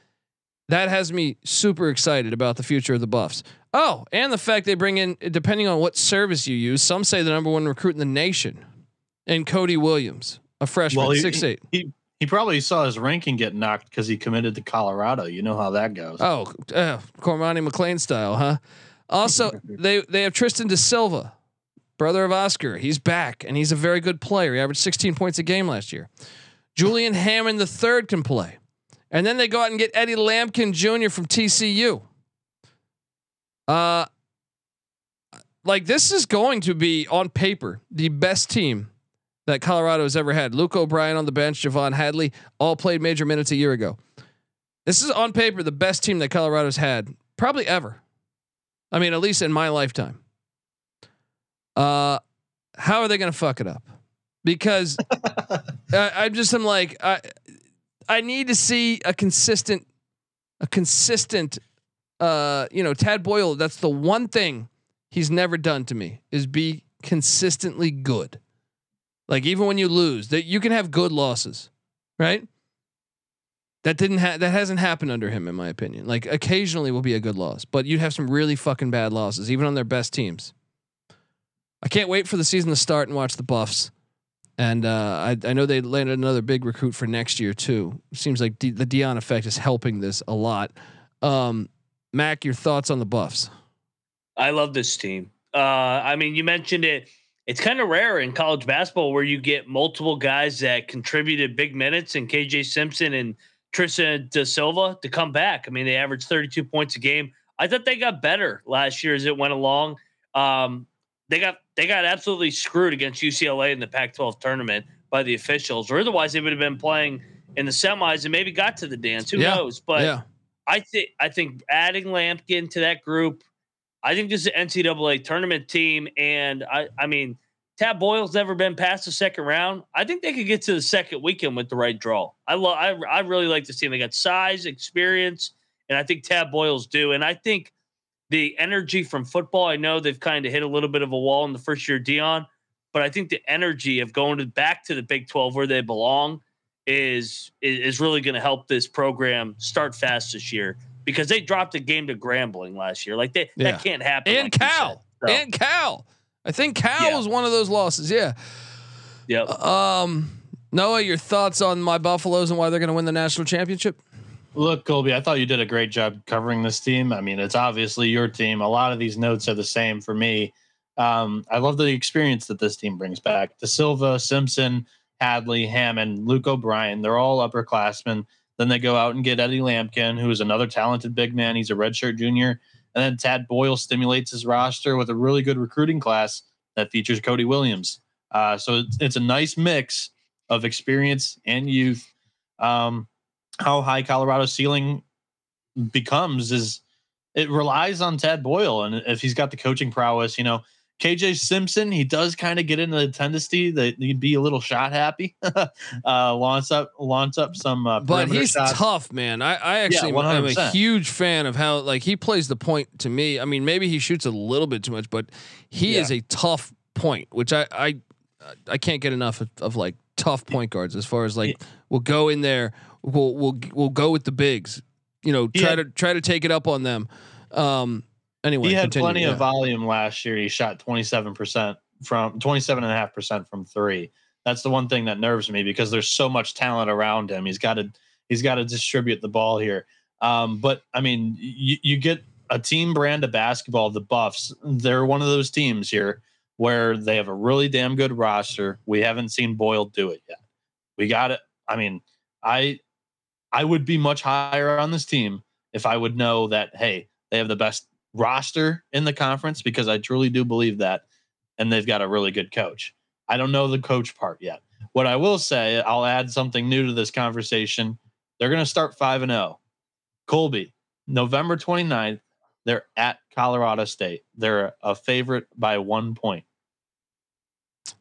that has me super excited about the future of the Buffs. Oh, and the fact they bring in, depending on what service you use, some say the number one recruit in the nation, and Cody Williams, a freshman, Well, he- six eight. He he probably saw his ranking get knocked because he committed to Colorado. You know how that goes. Oh, uh, Kormani McClain style, huh? Also, they they have Tristan Da Silva, brother of Oscar. He's back and he's a very good player. He averaged 16 points a game last year. Julian Hammond the third can play, and then they go out and get Eddie Lampkin Jr. from TCU. Uh, like this is going to be on paper the best team that Colorado has ever had. Luke O'Brien on the bench, J'Vonne Hadley, all played major minutes a year ago. This is on paper the best team that Colorado's had probably ever. I mean, at least in my lifetime. Uh, how are they going to fuck it up? Because I, I just am like I, I need to see a consistent, a consistent. Uh, you know, Tad Boyle. That's the one thing he's never done to me is be consistently good. Like even when you lose, that you can have good losses, right? That didn't ha- that hasn't happened under him, in my opinion. Like occasionally will be a good loss, but you'd have some really fucking bad losses, even on their best teams. I can't wait for the season to start and watch the Buffs. And uh, I, I know they landed another big recruit for next year too. Seems like D- the Deion effect is helping this a lot. Um, Mac, your thoughts on the Buffs? I love this team. Uh, I mean, you mentioned it. It's kind of rare in college basketball where you get multiple guys that contributed big minutes, and KJ Simpson and Tristan Da Silva to come back. I mean, they averaged 32 points a game. I thought they got better last year as it went along. Um, they got they got absolutely screwed against UCLA in the Pac-12 tournament by the officials, or otherwise they would have been playing in the semis and maybe got to the dance. Who Yeah. knows? But yeah, I think I think adding Lampkin to that group, I think this is an NCAA tournament team, and I I mean Tad Boyle's never been past the second round. I think they could get to the second weekend with the right draw. I love I I really like this team. They got size, experience, and I think Tad Boyle's do. And I think the energy from football. I know they've kind of hit a little bit of a wall in the first year Deion, but I think the energy of going to back to the Big Twelve where they belong is is, is really going to help this program start fast this year because they dropped a game to Grambling last year. Like they, Yeah. that can't happen. and like Cal, said. So, and Cal. I think Cal Yeah. was one of those losses. Yeah. yep. Um, Noah, your thoughts on my Buffaloes and why they're going to win the national championship? Look, Colby, I thought you did a great job covering this team. I mean, it's obviously your team. A lot of these notes are the same for me. Um, I love the experience that this team brings back. Da Silva, Simpson, Hadley, Hammond, Luke O'Brien, they're all upperclassmen. Then they go out and get Eddie Lampkin, who is another talented big man. He's a redshirt junior. And then Tad Boyle stimulates his roster with a really good recruiting class that features Cody Williams. Uh, so it's, it's a nice mix of experience and youth. Um, how high Colorado's ceiling becomes is it relies on Tad Boyle. And if he's got the coaching prowess, you know, KJ Simpson, he does kind of get into the tendency that he'd be a little shot happy, uh, launch up, launch up some, uh, But he's shots. tough, man. I, I actually am a huge fan of how like he plays the point to me. I mean, maybe he shoots a little bit too much, but he Yeah. is a tough point, which I I I can't get enough of, of like tough point guards as far as like we'll go in there, we'll we'll we'll go with the bigs, you know, try to try to take it up on them. Um anyway, he had continue, plenty yeah. of volume last year. He shot 27% from 27.5% from three. That's the one thing that nerves me because there's so much talent around him. He's got to he's got to distribute the ball here. Um, but I mean, you, you get a team brand of basketball, the Buffs. They're one of those teams here where they have a really damn good roster. We haven't seen Boyle do it yet. We got it. I mean, I I would be much higher on this team if I would know that hey, they have the best roster in the conference because I truly do believe that, and they've got a really good coach. I don't know the coach part yet. What I will say, I'll add something new to this conversation. They're going to start 5 and 0. Colby, November 29th, they're at Colorado State. They're a favorite by 1 point.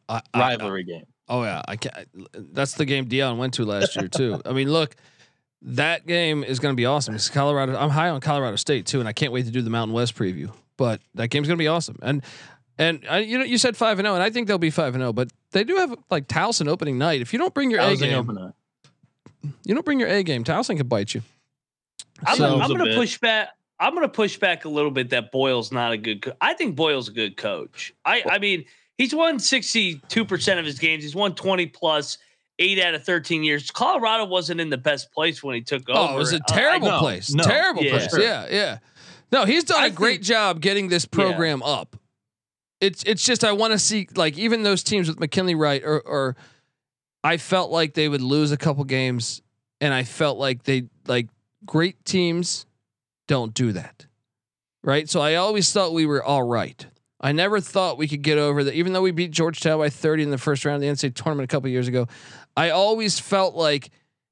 I- I- Rivalry game. Oh yeah, I can't. That's the game Deion went to last year too. I mean, look, that game is going to be awesome. It's Colorado. I'm high on Colorado State too, and I can't wait to do the Mountain West preview. But that game's going to be awesome. And and I, you know, you said five and zero, and I think they'll be five and zero. But they do have like Towson opening night. If you don't bring your A game, opener. you don't bring your A game. Towson can bite you. I'm, So- I'm going to push back. I'm going to push back a little bit that Boyle's not a good. Co- I think Boyle's a good coach. I I mean, he's won 62 percent of his games. He's won 20 plus. Eight out of 13 years. Colorado wasn't in the best place when he took over. Oh, it was a Uh, terrible no, place. no, terrible yeah. place. Sure. Yeah, yeah. No, he's done I a great think- job getting this Yeah. program up. It's it's just I want to see like even those teams with McKinley Wright or or I felt like they would lose a couple games and I felt like they like great teams don't do that. Right? So I always thought we were all right. I never thought we could get over that even though we beat Georgetown by 30 in the first round of the NCAA tournament a couple years ago. I always felt like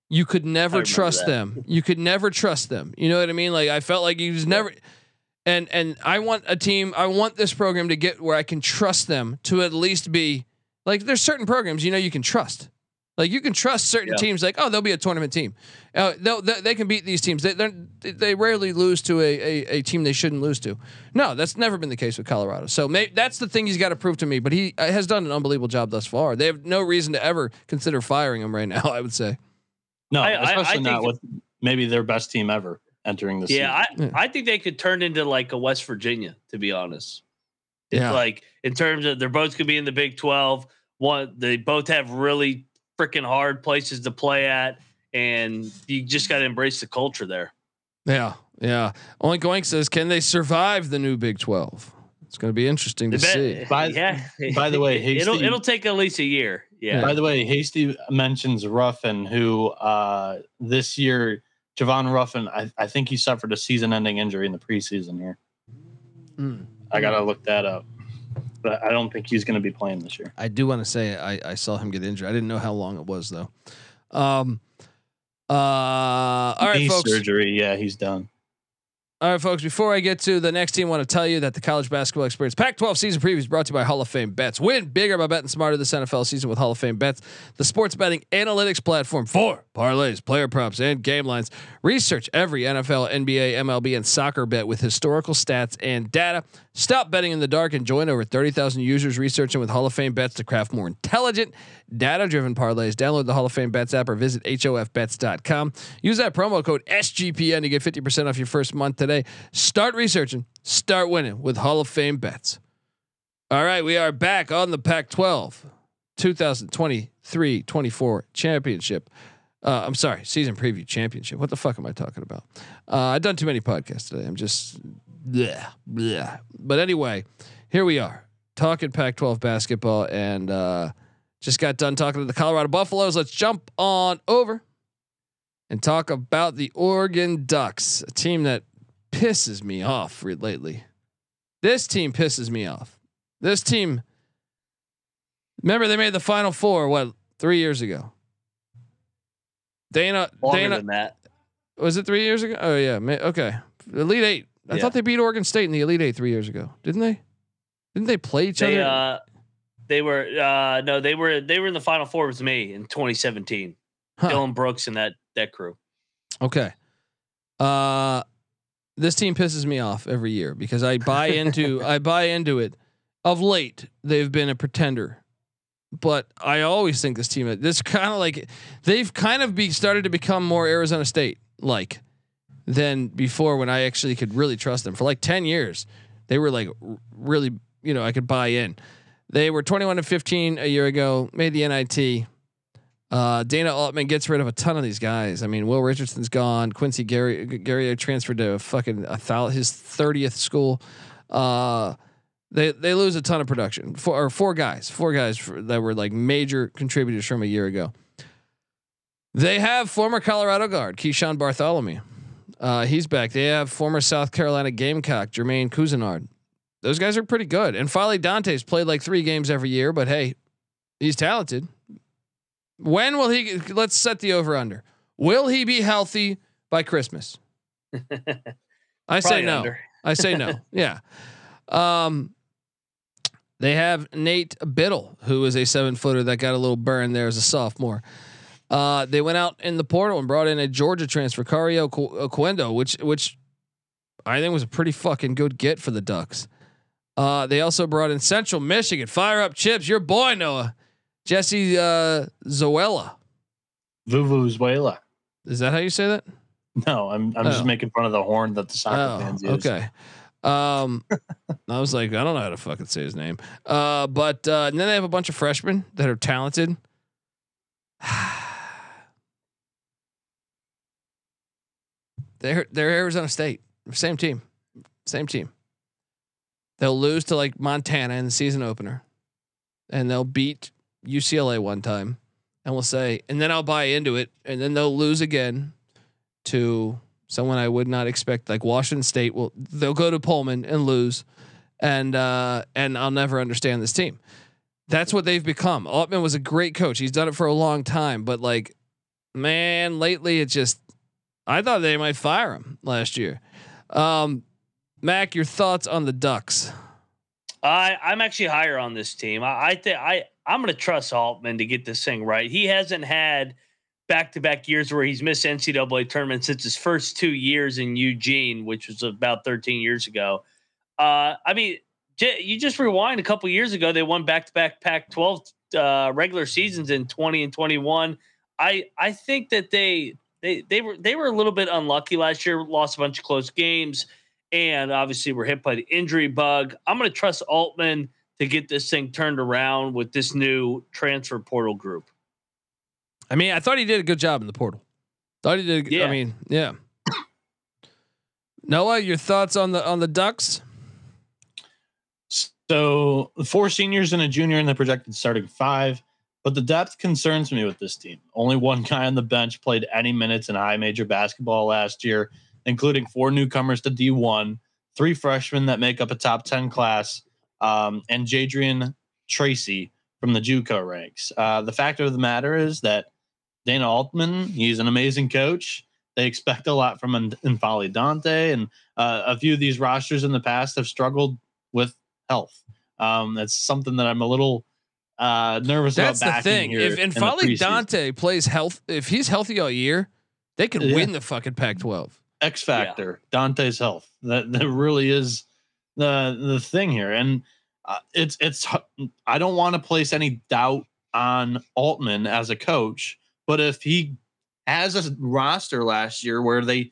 you could never trust that. them. You could never trust them. You know what I mean? Like I felt like you just never and and I want a team, I want this program to get where I can trust them to at least be like there's certain programs you know you can trust. Like you can trust certain Yeah. teams like oh they'll be a tournament team. Uh, they'll, they they can beat these teams. They they're- rarely lose to a, a a team they shouldn't lose to. No, that's never been the case with Colorado. So may, that's the thing he's got to prove to me. But he uh, has done an unbelievable job thus far. They have no reason to ever consider firing him right now. I would say. No, I- I- I especially not with maybe their best team ever entering the Yeah, I, Yeah. I think they could turn into like a West Virginia, to be honest. Yeah. Like in terms of they're both could be in the Big Twelve. One, they both have really freaking hard places to play at, and you just got to embrace the culture there. Yeah. Yeah. Only Goink says, can they survive the new Big 12? It's going to be interesting to The see. By- yeah. by the way, it'll it'll take at least a year. Yeah. By the way, Hasty mentions Ruffin, who uh, this year, Javon Ruffin, I, I think he suffered a season-ending injury in the preseason here. Mm. I gotta look that up, but I don't think he's going to be playing this year. I do want to say I, I saw him get injured. I didn't know how long it was though. Um. Uh. All right, Knee folks. surgery, yeah, he's done. All right, folks. Before I get to the next team, I want to tell you that the college basketball experience Pac-12 season preview is brought to you by Hall of Fame Bets. Win bigger by betting smarter this NFL season with Hall of Fame Bets, the sports betting analytics platform for parlays, player props, and game lines. Research every NFL, NBA, MLB, and soccer bet with historical stats and data. Stop betting in the dark and join over 30,000 users researching with Hall of Fame Bets to craft more intelligent, data-driven parlays. Download the Hall of Fame Bets app or visit hofbets.com. Use that promo code SGPN to get 50% off your first month today. Start researching, start winning with Hall of Fame Bets. All right, we are back on the Pac-12 2023-24 championship. Uh, I'm sorry, season preview championship. What the fuck am I talking about? Uh, I've done too many podcasts today. I'm just, bleh, bleh. But anyway, here we are talking Pac-12 basketball, and uh, just got done talking to the Colorado Buffaloes. Let's jump on over and talk about the Oregon Ducks, a team that pisses me off lately. This team pisses me off. This team. Remember, they made the Final Four what three years ago. Dana, Longer Dana, than that. was it three years ago? Oh yeah, okay. Elite Eight. I Yeah. thought they beat Oregon State in the Elite Eight three years ago, didn't they? Didn't they play each They other? uh, they were uh, no, they were they were in the Final Four with me in 2017. Huh. Dillon Brooks and that that crew. Okay. Uh this team pisses me off every year because I buy into I buy into it. Of late, they've been a pretender. But I always think this team this kind of like they've kind of be started to become more Arizona State like than before when I actually could really trust them. For like 10 years, they were like really, you know, I could buy in. They were 21 and 15 a year ago, made the NIT. Uh, Dana Altman gets rid of a ton of these guys. I mean, Will Richardson's gone. Quincy Guerrier Gary transferred to fucking a his thirtieth school. Uh, they they lose a ton of production. Four or four guys, four guys for, that were like major contributors from a year ago. They have former Colorado guard Keeshawn Barthelemy. Uh, he's back. They have former South Carolina Gamecock Jermaine Couisnard. Those guys are pretty good. And N'Faly Dante's played like three games every year, but hey, he's talented. When will he? Let's set the over under. Will he be healthy by Christmas? I say no. I say no. yeah. Um, they have Nate Bittle, who is a seven footer that got a little burn there as a sophomore. Uh, they went out in the portal and brought in a Georgia transfer, Kario Oquendo, which which I think was a pretty fucking good get for the Ducks. Uh, they also brought in Central Michigan, fire up chips, your boy Noah, Jesse uh, Zarzuela. Vuvuzuela. Is that how you say that? No, I'm I'm Oh. just making fun of the horn that the soccer Oh, fans use. okay. Um, I was like, I don't know how to fucking say his name. Uh, but uh, and then they have a bunch of freshmen that are talented. they're they're Arizona State, same team, same team. They'll lose to like Montana in the season opener, and they'll beat UCLA one time, and we'll say, and then I'll buy into it, and then they'll lose again to someone I would not expect, like Washington State. Will they'll go to Pullman and lose, and uh, and I'll never understand this team. That's what they've become. Altman was a great coach. He's done it for a long time, but like, man, lately it just. I thought they might fire him last year. Um, Mac, your thoughts on the Ducks? I I'm actually higher on this team. I, I think I I'm going to trust Altman to get this thing right. He hasn't had back to back years where he's missed NCAA tournament since his first two years in Eugene, which was about 13 years ago. Uh, I mean, j- you just rewind a couple years ago, they won back to back Pac 12 uh, regular seasons in 20 and 21. I I think that they they they were they were a little bit unlucky last year. Lost a bunch of close games, and obviously were hit by the injury bug. I'm going to trust Altman to get this thing turned around with this new transfer portal group. I mean, I thought he did a good job in the portal. Thought he did. Yeah. I mean, yeah. Noah, your thoughts on the on the Ducks? So four seniors and a junior in the projected starting five, but the depth concerns me with this team. Only one guy on the bench played any minutes in high major basketball last year, including four newcomers to D1, three freshmen that make up a top 10 class, um, and Jadrian Tracy from the JUCO ranks. Uh, the fact of the matter is that Dana Altman, he's an amazing coach. They expect a lot from N'Faly Dante, and uh, a few of these rosters in the past have struggled with health. Um, that's something that I'm a little uh, nervous That's about. the thing. here If in the N'Faly. Dante plays health, if he's healthy all year, they could Yeah. win the fucking Pac-12. X factor, Dante's health. That that really is the the thing here, and uh, it's it's. I don't want to place any doubt on Altman as a coach, but if he has a roster last year where they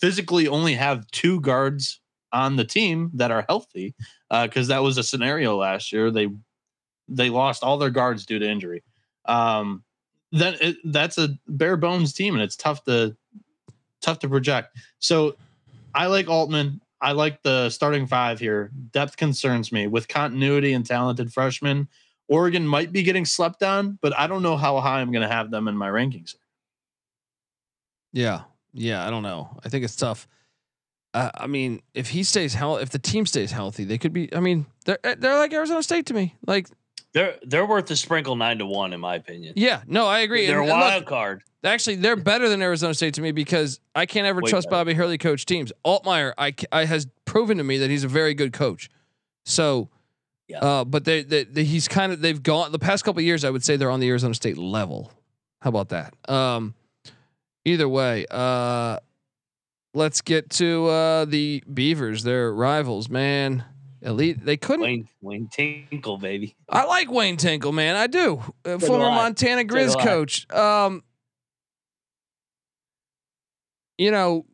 physically only have two guards on the team that are healthy, uh, because that was a scenario last year. They they lost all their guards due to injury. Um, then it, that's a bare bones team, and it's tough to tough to project. So I like Altman. I like the starting five here. Depth concerns me with continuity and talented freshmen. Oregon might be getting slept on, but I don't know how high I'm going to have them in my rankings. Yeah, yeah. I don't know. I think it's tough. Uh, I mean, if he stays healthy, if the team stays healthy, they could be. I mean, they're they're like Arizona State to me. Like, They're they're worth a sprinkle nine to one in my opinion. yeah, no, I agree. They're a And- look, wild card. Actually, they're better than Arizona State to me because I can't ever Way trust better. Bobby Hurley coach teams. Altman, I, I has proven to me that he's a very good coach. So, Yeah. uh, but they, they, they he's kind of they've gone the past couple of years. I would say they're on the Arizona State level. How about that? Um, either way, uh, let's get to uh, the Beavers. They're rivals, man. Elite. They couldn't. Wayne Wayne Tinkle, baby. I like Wayne Tinkle, man. I do. Uh, former. Montana Grizz coach. Um, you know,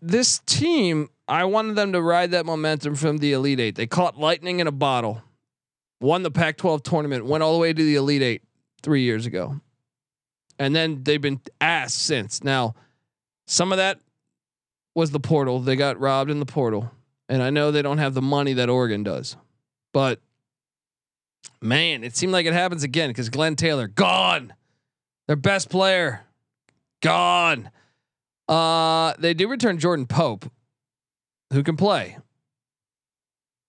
this team, I wanted them to ride that momentum from the Elite Eight. They caught lightning in a bottle, won the Pac 12 tournament, went all the way to the Elite Eight three years ago. And then they've been ass since. Now, some of that was the portal. They got robbed in the portal. And I know they don't have the money that Oregon does. But man, it seemed like it happens again because Glenn Taylor gone, their best player gone. Uh, they do return Jordan Pope, who can play,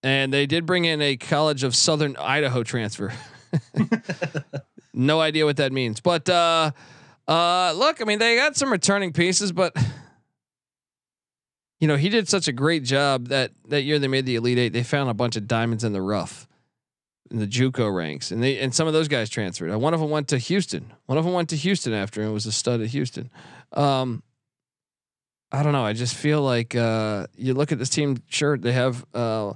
and they did bring in a College of Southern Idaho transfer. no idea what that means, but uh, uh, look, I mean, they got some returning pieces, but you know, he did such a great job that that year they made the Elite Eight. They found a bunch of diamonds in the rough in the JUCO ranks, and they and some of those guys transferred. One of them went to Houston. One of them went to Houston after and was a stud at Houston. Um, I don't know. I just feel like uh, you look at this team. Sure, they have uh,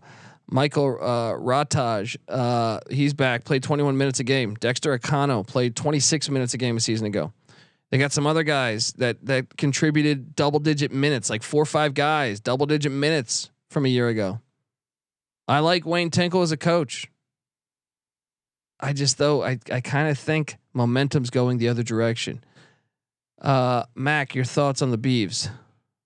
Michael uh, Rataj. Uh, he's back. Played 21 minutes a game. Dexter Akanno played 26 minutes a game a season ago. They got some other guys that that contributed double digit minutes, like four or five guys, double digit minutes from a year ago. I like Wayne Tinkle as a coach. I just though I I kind of think momentum's going the other direction. Uh, Mac, your thoughts on the Beavs?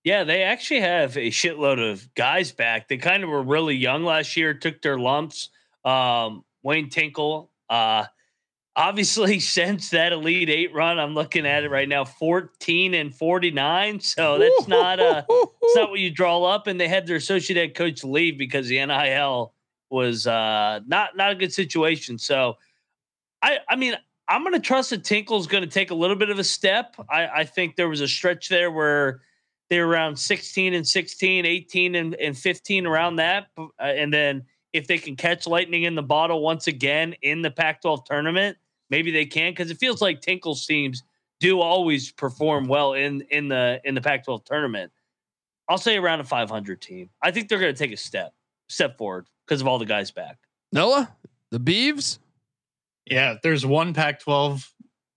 Yeah, they actually have a shitload of guys back. They kind of were really young last year, took their lumps. Um, Wayne Tinkle, uh, obviously since that Elite Eight run, I'm looking at it right now, 14 and 49. So that's not uh it's not what you draw up. And they had their associate head coach leave because the NIL was uh not not a good situation. So I I mean I'm gonna trust that Tinkle's gonna take a little bit of a step. I, I think there was a stretch there where they were around 16 and 16, 18 and, and 15 around that. Uh, and then if they can catch lightning in the bottle once again in the Pac 12 tournament, maybe they can because it feels like Tinkle's teams do always perform well in in the in the Pac 12 tournament. I'll say around a 500 team. I think they're going to take a step step forward because of all the guys back. Noah, the Beavs. Yeah, there's one Pac-12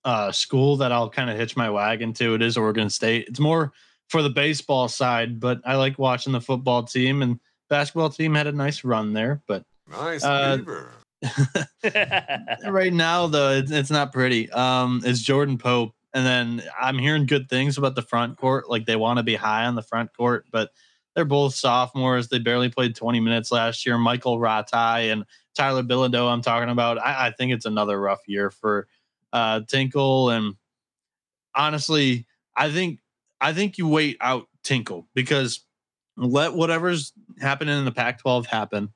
uh, school that I'll kind of hitch my wagon to. It is Oregon State. It's more for the baseball side, but I like watching the football team and basketball team had a nice run there. But Nice Uh, beaver. right now, though, it's, it's not pretty. Um, it's Jordan Pope, and then I'm hearing good things about the front court. Like they want to be high on the front court, but they're both sophomores. They barely played 20 minutes last year. Michael Rataj and Tyler Bilodeau, I'm talking about. I, I think it's another rough year for uh, Tinkle, and honestly, I think I think you wait out Tinkle because let whatever's happening in the Pac-12 happen.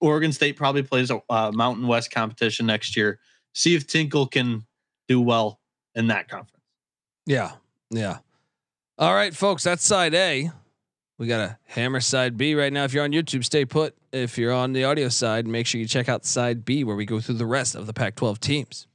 Oregon State probably plays a uh, Mountain West competition next year. See if Tinkle can do well in that conference. Yeah. Yeah. All right, folks, that's side A. We got a hammer side B right now. If you're on YouTube, stay put. If you're on the audio side, make sure you check out side B where we go through the rest of the Pac 12 teams.